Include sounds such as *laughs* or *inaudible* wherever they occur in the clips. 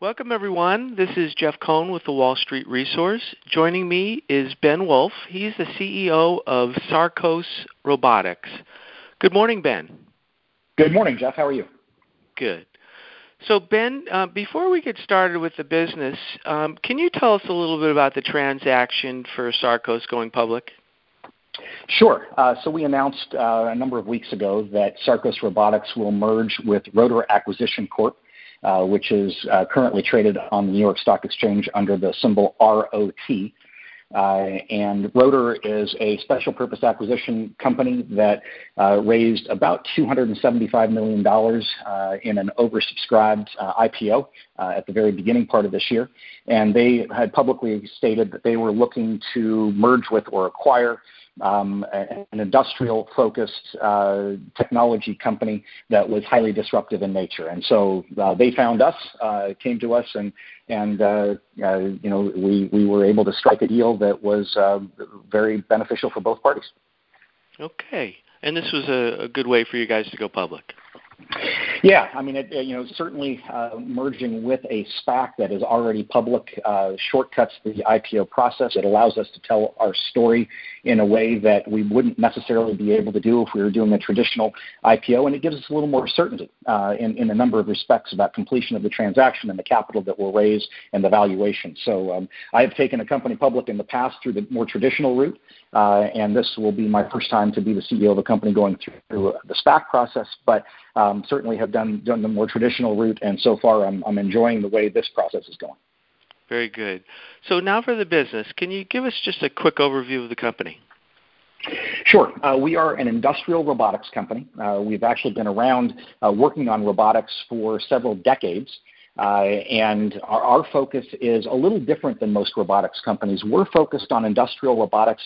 Welcome, everyone. This is Jeff Cohn with the Wall Street Resource. Joining me is Ben Wolff. He's the CEO of Sarcos Robotics. Good morning, Ben. Good morning, Jeff. How are you? Good. So, Ben, uh, before we get started with the business, um, can you tell us a little bit about the transaction for Sarcos going public? Sure. Uh, so we announced uh, a number of weeks ago that Sarcos Robotics will merge with Rotor Acquisition Corp which is uh, currently traded on the New York Stock Exchange under the symbol ROT. Uh, and Rotor is a special purpose acquisition company that uh, raised about $275 million uh, in an oversubscribed uh, IPO at the very beginning part of this year. And they had publicly stated that they were looking to merge with or acquire um, an industrial focused uh, technology company that was highly disruptive in nature. And so uh, they found us, uh, came to us, and and uh, uh, you know we we were able to strike a deal that was uh, very beneficial for both parties. Okay, and this was a, a good way for you guys to go public. Yeah, I mean, it, you know, certainly uh, merging with a SPAC that is already public uh, shortcuts the IPO process. It allows us to tell our story in a way that we wouldn't necessarily be able to do if we were doing a traditional IPO, and it gives us a little more certainty uh, in, in a number of respects about completion of the transaction and the capital that we'll raise and the valuation. So um, I have taken a company public in the past through the more traditional route, uh, and this will be my first time to be the CEO of a company going through the SPAC process, but um, certainly have done, done the more traditional route, and so far I'm, I'm enjoying the way this process is going. Very good. So now for the business, can you give us just a quick overview of the company? Sure. Uh, we are an industrial robotics company. Uh, we've actually been around uh, working on robotics for several decades. Uh, and our, our, focus is a little different than most robotics companies. We're focused on industrial robotics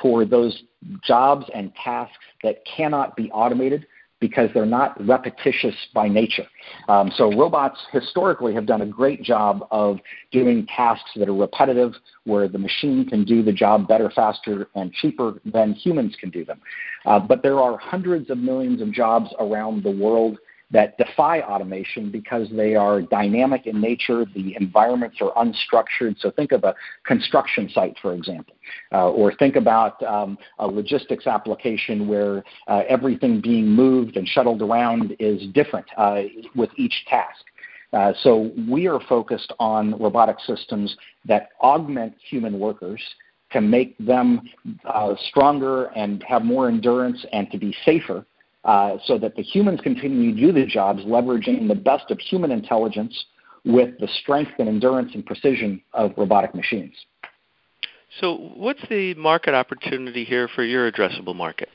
for those jobs and tasks that cannot be automated because they're not repetitious by nature. Um, so robots historically have done a great job of doing tasks that are repetitive, where the machine can do the job better, faster, and cheaper than humans can do them. Uh, but there are hundreds of millions of jobs around the world that defy automation because they are dynamic in nature. The environments are unstructured. So think of a construction site, for example, uh, or think about um, a logistics application where uh, everything being moved and shuttled around is different uh, with each task. Uh, so we are focused on robotic systems that augment human workers to make them uh, stronger and have more endurance and to be safer uh, so that the humans continue to do the jobs, leveraging the best of human intelligence with the strength and endurance and precision of robotic machines. So, what's the market opportunity here for your addressable market?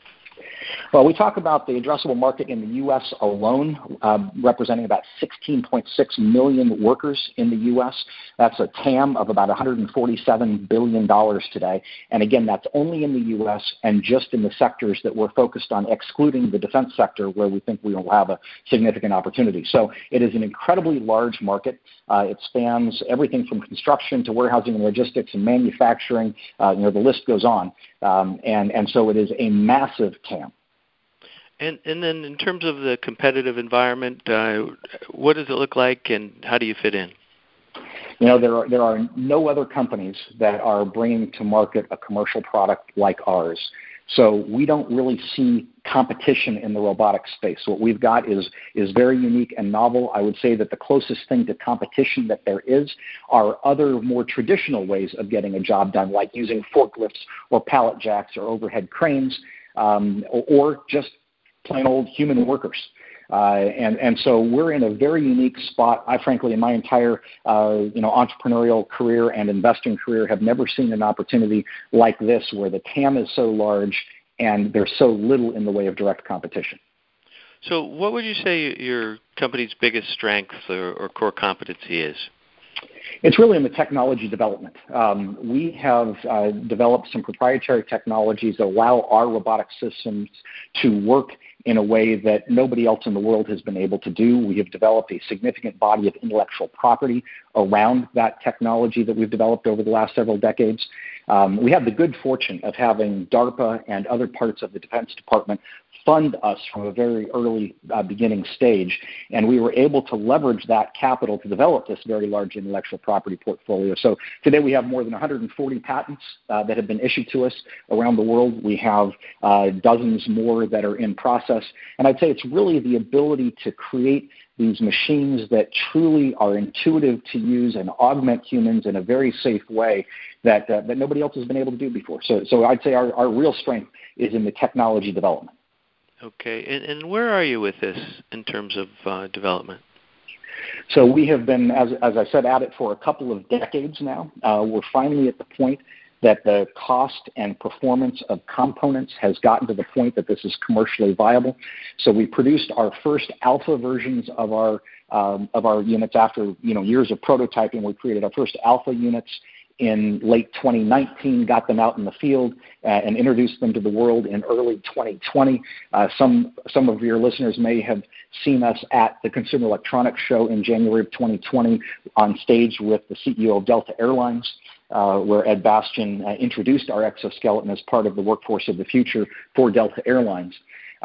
Well, we talk about the addressable market in the U.S. alone, uh, representing about 16.6 million workers in the U.S. That's a TAM of about $147 billion today. And again, that's only in the U.S. and just in the sectors that we're focused on, excluding the defense sector, where we think we will have a significant opportunity. So it is an incredibly large market. Uh, it spans everything from construction to warehousing and logistics and manufacturing. Uh, you know, the list goes on. Um, and, and so it is a massive TAM. And and then in terms of the competitive environment, uh, what does it look like, and how do you fit in? You know, there are there are no other companies that are bringing to market a commercial product like ours. So we don't really see competition in the robotics space. What we've got is is very unique and novel. I would say that the closest thing to competition that there is are other more traditional ways of getting a job done, like using forklifts or pallet jacks or overhead cranes, um, or, or just plain old human workers. Uh, and and so we're in a very unique spot. I frankly, in my entire uh, you know entrepreneurial career and investing career, have never seen an opportunity like this, where the TAM is so large and there's so little in the way of direct competition. So, what would you say your company's biggest strength or, or core competency is? It's really in the technology development. Um, we have uh, developed some proprietary technologies that allow our robotic systems to work in a way that nobody else in the world has been able to do. We have developed a significant body of intellectual property around that technology that we've developed over the last several decades. Um, we have the good fortune of having DARPA and other parts of the Defense Department fund us from a very early uh, beginning stage, and we were able to leverage that capital to develop this very large intellectual property portfolio. So today we have more than 140 patents uh, that have been issued to us around the world. We have uh, dozens more that are in process, and I'd say it's really the ability to create these machines that truly are intuitive to use and augment humans in a very safe way that, uh, that nobody else has been able to do before. So, so I'd say our, our real strength is in the technology development. Okay, and, and where are you with this in terms of uh, development? So we have been, as, as I said, at it for a couple of decades now. Uh, we're finally at the point that the cost and performance of components has gotten to the point that this is commercially viable. So we produced our first alpha versions of our um, of our units after you know years of prototyping. We created our first alpha units in late 2019, got them out in the field uh, and introduced them to the world in early 2020. Uh, some some of your listeners may have seen us at the Consumer Electronics Show in January of 2020 on stage with the CEO of Delta Airlines. Uh, where Ed Bastian uh, introduced our exoskeleton as part of the workforce of the future for Delta Airlines.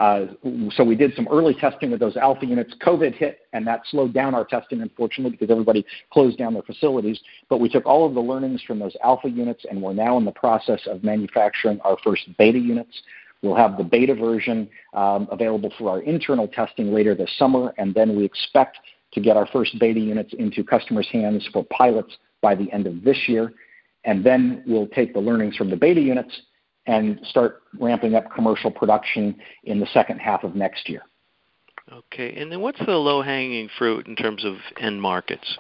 Uh, so we did some early testing with those alpha units. COVID hit, and that slowed down our testing, unfortunately, because everybody closed down their facilities. But we took all of the learnings from those alpha units, and we're now in the process of manufacturing our first beta units. We'll have the beta version um, available for our internal testing later this summer, and then we expect to get our first beta units into customers' hands for pilots by the end of this year. And then we'll take the learnings from the beta units and start ramping up commercial production in the second half of next year. Okay. And then what's the low-hanging fruit in terms of end markets?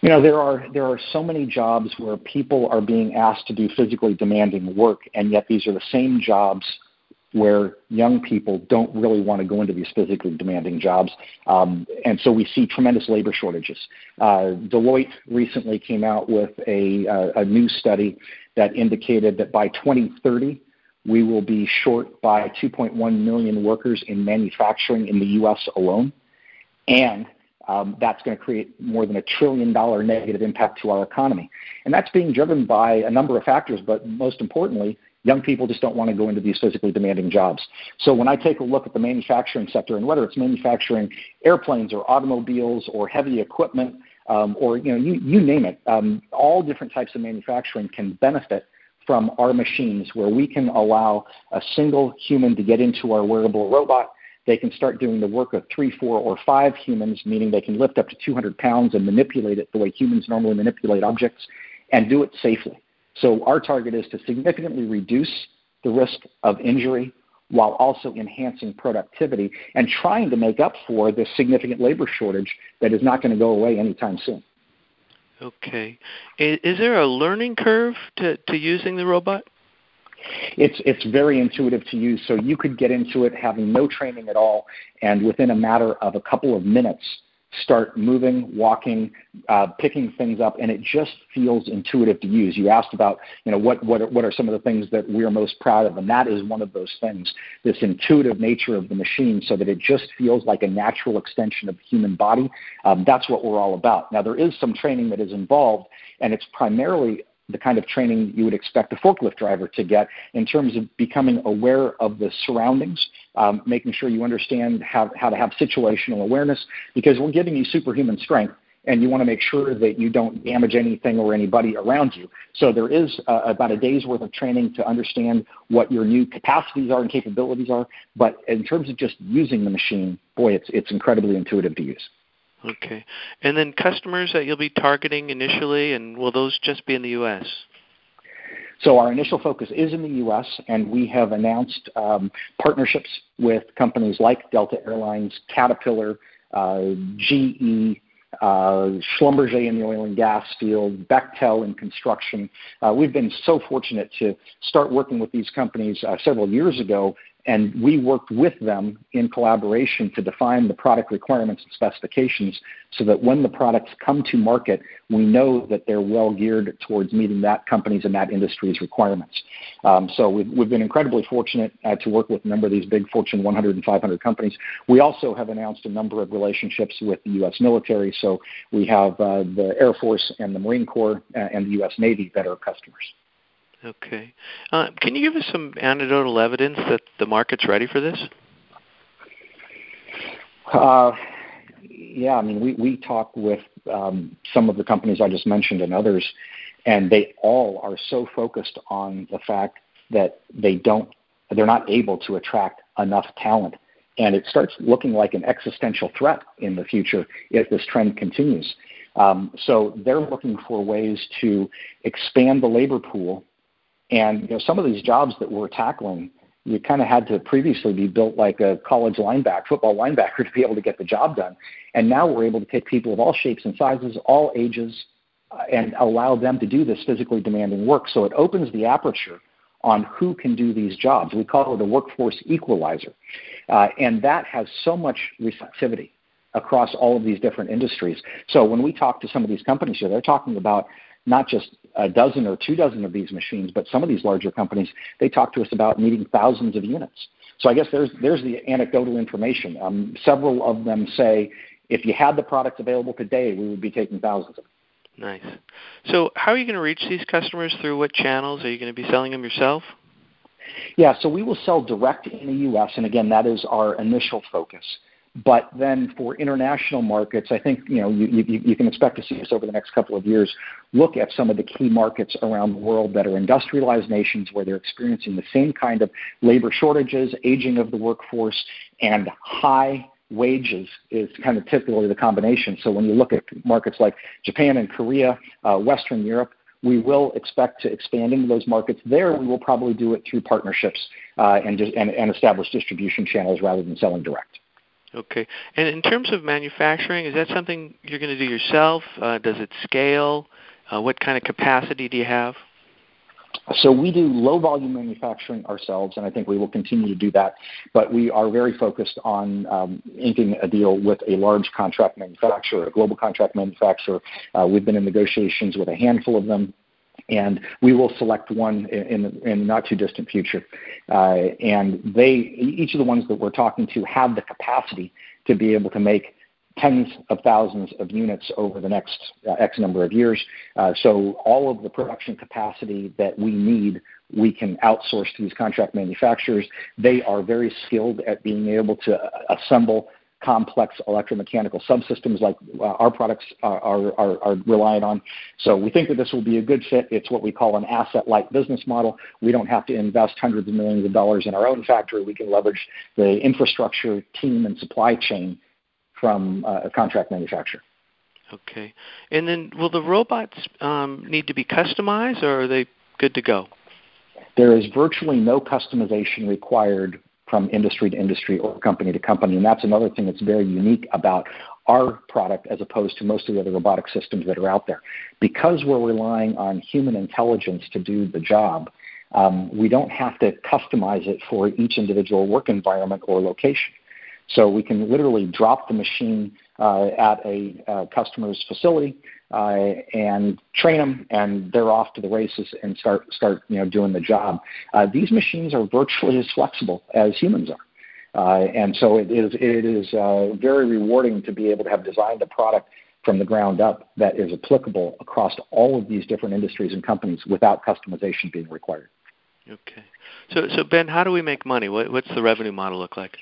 You know, there are there are so many jobs where people are being asked to do physically demanding work, and yet these are the same jobs where young people don't really want to go into these physically demanding jobs. Um, and so we see tremendous labor shortages. Uh, Deloitte recently came out with a, uh, a new study that indicated that by 2030, we will be short by 2.1 million workers in manufacturing in the U.S. alone. And um, that's going to create more than a trillion dollar negative impact to our economy. And that's being driven by a number of factors, but most importantly, young people just don't want to go into these physically demanding jobs. So when I take a look at the manufacturing sector, and whether it's manufacturing airplanes or automobiles or heavy equipment, um, or you know, you, you name it. Um, all different types of manufacturing can benefit from our machines, where we can allow a single human to get into our wearable robot. They can start doing the work of three, four, or five humans, meaning they can lift up to 200 pounds and manipulate it the way humans normally manipulate objects, and do it safely. So our target is to significantly reduce the risk of injury while also enhancing productivity and trying to make up for this significant labor shortage that is not going to go away anytime soon. Okay. Is there a learning curve to, to using the robot? It's it's very intuitive to use. So you could get into it having no training at all, and within a matter of a couple of minutes, start moving, walking, uh, picking things up, and it just feels intuitive to use. You asked about, you know, what what what are some of the things that we are most proud of, and that is one of those things. This intuitive nature of the machine, so that it just feels like a natural extension of the human body. Um, that's what we're all about. Now there is some training that is involved, and it's primarily the kind of training you would expect a forklift driver to get in terms of becoming aware of the surroundings, um, making sure you understand how, how to have situational awareness, because we're giving you superhuman strength and you want to make sure that you don't damage anything or anybody around you. So there is uh, about a day's worth of training to understand what your new capacities are and capabilities are. But in terms of just using the machine, boy, it's, it's incredibly intuitive to use. Okay. And then customers that you'll be targeting initially, and will those just be in the U.S.? So our initial focus is in the U.S., and we have announced um, partnerships with companies like Delta Airlines, Caterpillar, uh, GE, uh, Schlumberger in the oil and gas field, Bechtel in construction. Uh, we've been so fortunate to start working with these companies uh, several years ago and we worked with them in collaboration to define the product requirements and specifications so that when the products come to market, we know that they're well geared towards meeting that company's and that industry's requirements. Um, so we've, we've, been incredibly fortunate uh, to work with a number of these big Fortune 100 and 500 companies. We also have announced a number of relationships with the U.S. military. So we have uh, the Air Force and the Marine Corps uh, and the U.S. Navy that are customers. Okay. Uh, can you give us some anecdotal evidence that the market's ready for this? Uh, yeah, I mean, we, we talk with um, some of the companies I just mentioned and others, and they all are so focused on the fact that they don't, they're not able to attract enough talent. And it starts looking like an existential threat in the future if this trend continues. Um, so they're looking for ways to expand the labor pool and you know, some of these jobs that we're tackling, you kind of had to previously be built like a college linebacker, football linebacker, to be able to get the job done. And now we're able to take people of all shapes and sizes, all ages, uh, and allow them to do this physically demanding work. So it opens the aperture on who can do these jobs. We call it a workforce equalizer. Uh, and that has so much receptivity across all of these different industries. So when we talk to some of these companies here, they're talking about not just a dozen or two dozen of these machines, but some of these larger companies, they talk to us about needing thousands of units. So I guess there's, there's the anecdotal information. Um, several of them say, if you had the product available today, we would be taking thousands of them. Nice. So how are you going to reach these customers? Through what channels? Are you going to be selling them yourself? Yeah, so we will sell direct in the U.S., and again, that is our initial focus. But then for international markets, I think you know you, you, you, can expect to see us over the next couple of years look at some of the key markets around the world that are industrialized nations where they're experiencing the same kind of labor shortages, aging of the workforce, and high wages is kind of typically the combination. So when you look at markets like Japan and Korea, uh, Western Europe, we will expect to expand into those markets. There, we will probably do it through partnerships uh, and, and, and establish distribution channels rather than selling direct. Okay. And in terms of manufacturing, is that something you're going to do yourself? Uh, does it scale? Uh, what kind of capacity do you have? So we do low volume manufacturing ourselves, and I think we will continue to do that. But we are very focused on um, inking a deal with a large contract manufacturer, a global contract manufacturer. Uh, we've been in negotiations with a handful of them and we will select one in, in, not too distant future. Uh, and they, each of the ones that we're talking to, have the capacity to be able to make tens of thousands of units over the next uh, X number of years. Uh, so all of the production capacity that we need, we can outsource to these contract manufacturers. They are very skilled at being able to assemble complex electromechanical subsystems like uh, our products are, are, are, relying on. So we think that this will be a good fit. It's what we call an asset-light business model. We don't have to invest hundreds of millions of dollars in our own factory. We can leverage the infrastructure, team, and supply chain from uh, a contract manufacturer. Okay. And then will the robots um, need to be customized, or are they good to go? There is virtually no customization required from industry to industry or company to company. And that's another thing that's very unique about our product as opposed to most of the other robotic systems that are out there. Because we're relying on human intelligence to do the job, um, we don't have to customize it for each individual work environment or location. So we can literally drop the machine uh, at a uh, customer's facility uh, and train them, and they're off to the races and start start you know doing the job. Uh, these machines are virtually as flexible as humans are. Uh, and so it is, it is uh, very rewarding to be able to have designed a product from the ground up that is applicable across all of these different industries and companies without customization being required. Okay. So, so Ben, how do we make money? What, what's the revenue model look like?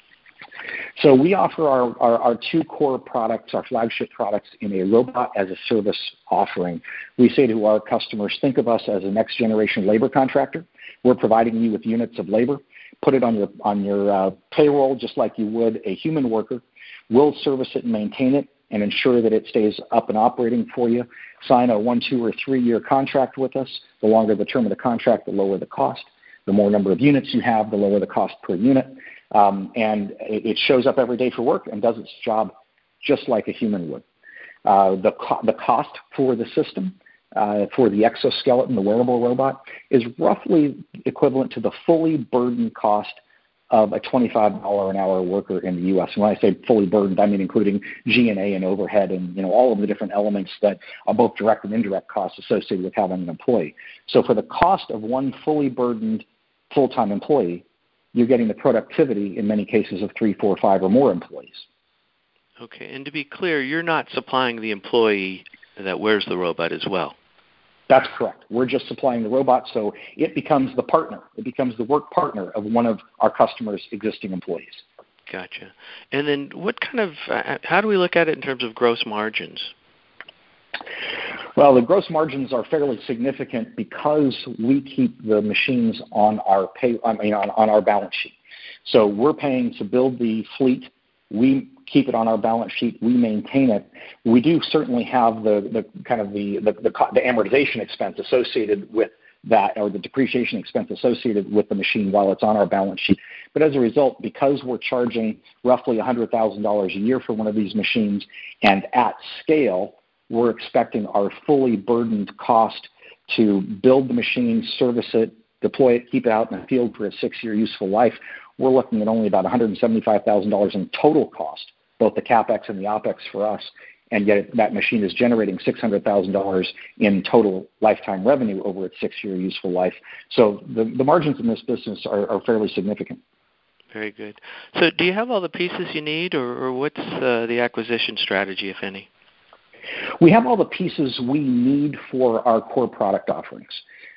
So we offer our, our, our, two core products, our flagship products, in a robot as a service offering. We say to our customers, think of us as a next generation labor contractor. We're providing you with units of labor. Put it on your, on your uh, payroll just like you would a human worker. We'll service it and maintain it and ensure that it stays up and operating for you. Sign a one, two, or three year contract with us. The longer the term of the contract, the lower the cost. The more number of units you have, the lower the cost per unit. Um, and it, shows up every day for work and does its job just like a human would. Uh, the, co- the cost for the system, uh, for the exoskeleton, the wearable robot, is roughly equivalent to the fully burdened cost of a $25 an hour worker in the U.S. And when I say fully burdened, I mean including G&A and overhead and you know all of the different elements that are both direct and indirect costs associated with having an employee. So for the cost of one fully burdened full-time employee, you're getting the productivity in many cases of three, four, five, or more employees. Okay, and to be clear, you're not supplying the employee that wears the robot as well. That's correct. We're just supplying the robot, so it becomes the partner. It becomes the work partner of one of our customers' existing employees. Gotcha. And then, what kind of? Uh, how do we look at it in terms of gross margins? Well, the gross margins are fairly significant because we keep the machines on our pay, I mean, on, on our balance sheet. So we're paying to build the fleet. We keep it on our balance sheet. We maintain it. We do certainly have the, the kind of the, the, the, the amortization expense associated with that or the depreciation expense associated with the machine while it's on our balance sheet. But as a result, because we're charging roughly $100,000 a year for one of these machines and at scale, we're expecting our fully burdened cost to build the machine, service it, deploy it, keep it out in the field for a six-year useful life we're looking at only about $175,000 in total cost, both the capex and the opex for us, and yet that machine is generating $600,000 in total lifetime revenue over its six-year useful life. So the, the margins in this business are, are fairly significant. Very good. So, do you have all the pieces you need, or, or what's uh, the acquisition strategy, if any? We have all the pieces we need for our core product offerings.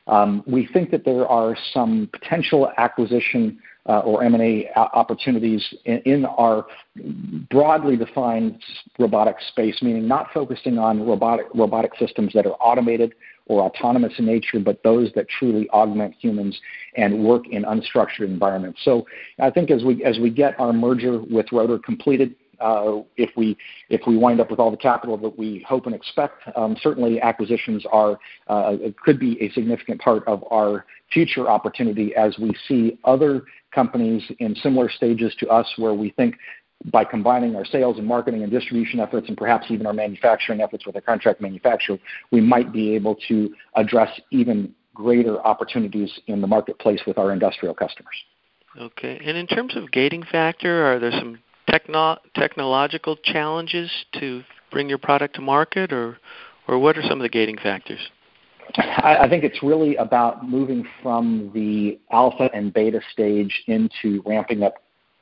Um, we think that there are some potential acquisition uh, or M&A opportunities in our broadly defined robotic space, meaning not focusing on robotic robotic systems that are automated or autonomous in nature, but those that truly augment humans and work in unstructured environments. So I think as we as we get our merger with Rotor completed, uh, if we if we wind up with all the capital that we hope and expect, um, certainly acquisitions are uh, could be a significant part of our future opportunity as we see other companies in similar stages to us where we think by combining our sales and marketing and distribution efforts and perhaps even our manufacturing efforts with a contract manufacturer, we might be able to address even greater opportunities in the marketplace with our industrial customers. Okay. And in terms of gating factor, are there some techno- technological challenges to bring your product to market, or, or what are some of the gating factors? I, think it's really about moving from the alpha and beta stage into ramping up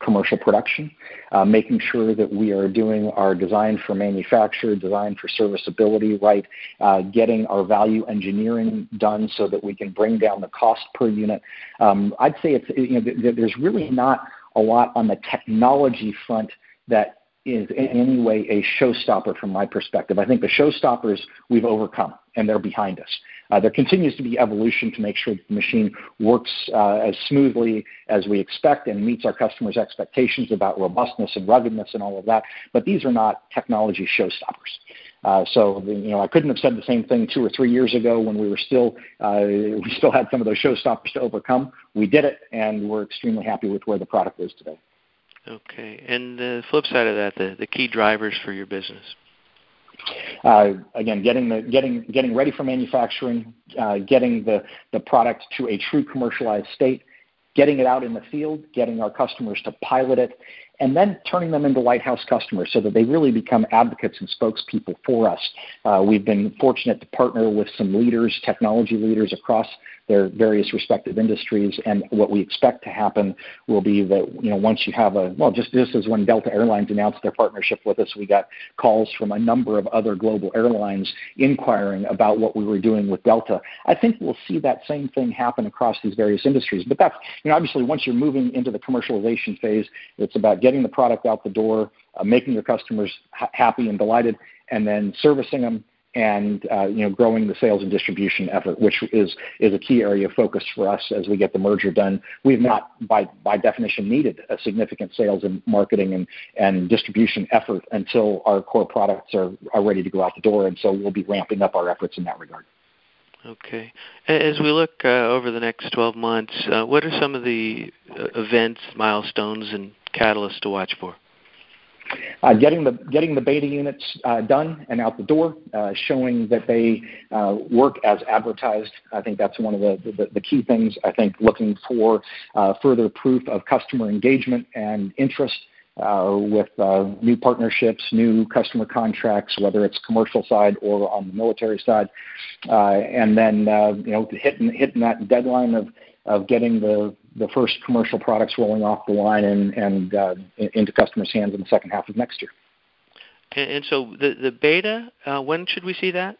commercial production, uh, making sure that we are doing our design for manufacture, design for serviceability right, uh, getting our value engineering done so that we can bring down the cost per unit. Um, I'd say it's you know there's really not a lot on the technology front that is in any way a showstopper from my perspective. I think the showstoppers we've overcome and they're behind us. Uh, there continues to be evolution to make sure the machine works uh, as smoothly as we expect and meets our customers' expectations about robustness and ruggedness and all of that. But these are not technology showstoppers. Uh, so you know, I couldn't have said the same thing two or three years ago when we were still uh, *laughs* we still had some of those showstoppers to overcome. We did it, and we're extremely happy with where the product is today. Okay, and the flip side of that, the, the key drivers for your business. Uh, again, getting the getting getting ready for manufacturing, uh, getting the the product to a true commercialized state, getting it out in the field, getting our customers to pilot it, and then turning them into lighthouse customers so that they really become advocates and spokespeople for us. Uh, we've been fortunate to partner with some leaders, technology leaders across their various respective industries. And what we expect to happen will be that you know once you have a well, just just as when Delta Airlines announced their partnership with us, we got calls from a number of other global airlines inquiring about what we were doing with Delta. I think we'll see that same thing happen across these various industries. But that's you know obviously once you're moving into the commercialization phase, it's about getting the product out the door, uh, making your customers ha- happy and delighted, and then servicing them and uh, you know growing the sales and distribution effort, which is is a key area of focus for us as we get the merger done. We've not, by by definition, needed a significant sales and marketing and and distribution effort until our core products are are ready to go out the door, and so we'll be ramping up our efforts in that regard. Okay. As we look uh, over the next 12 months, uh, what are some of the uh, events, milestones, and catalysts to watch for? Uh, getting the getting the beta units uh, done and out the door, uh, showing that they uh, work as advertised. I think that's one of the, the, the key things. I think looking for uh, further proof of customer engagement and interest uh, with new partnerships, new customer contracts, whether it's commercial side or on the military side, and then you know hitting hitting that deadline of of getting the the first commercial products rolling off the line and, and uh, into customers' hands in the second half of next year. And, and so the, the beta, uh, when should we see that?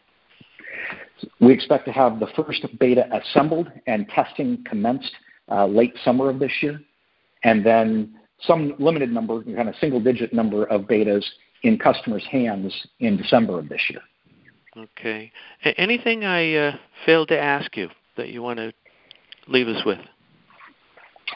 We expect to have the first beta assembled and testing commenced uh, late summer of this year, and then some limited number, kind of single digit number of betas in customers' hands in December of this year. Okay. Anything I uh, failed to ask you that you want to leave us with?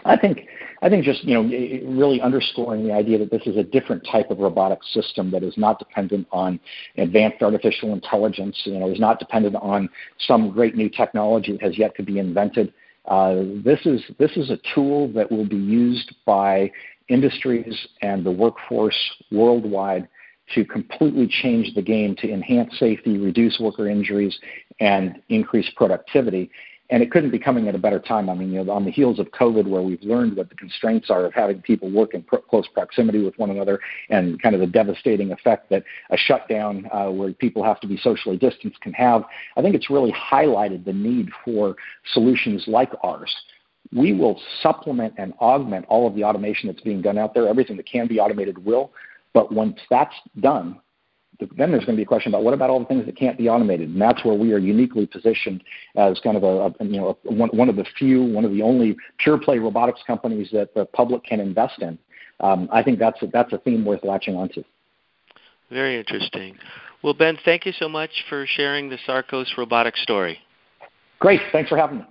I think I think just you know really underscoring the idea that this is a different type of robotic system that is not dependent on advanced artificial intelligence. You know, is not dependent on some great new technology that has yet to be invented. Uh, this is this is a tool that will be used by industries and the workforce worldwide to completely change the game to enhance safety, reduce worker injuries, and increase productivity and it couldn't be coming at a better time. I mean, you know, on the heels of COVID, where we've learned what the constraints are of having people work in pro- close proximity with one another, and kind of the devastating effect that a shutdown uh, where people have to be socially distanced can have, I think it's really highlighted the need for solutions like ours. We will supplement and augment all of the automation that's being done out there. Everything that can be automated will. But once that's done, then there's going to be a question about what about all the things that can't be automated, and that's where we are uniquely positioned as kind of a, a you know a, one, one of the few, one of the only pure play robotics companies that the public can invest in. Um, I think that's a, that's a theme worth latching onto. Very interesting. Well, Ben, thank you so much for sharing the Sarcos robotics story. Great. Thanks for having me.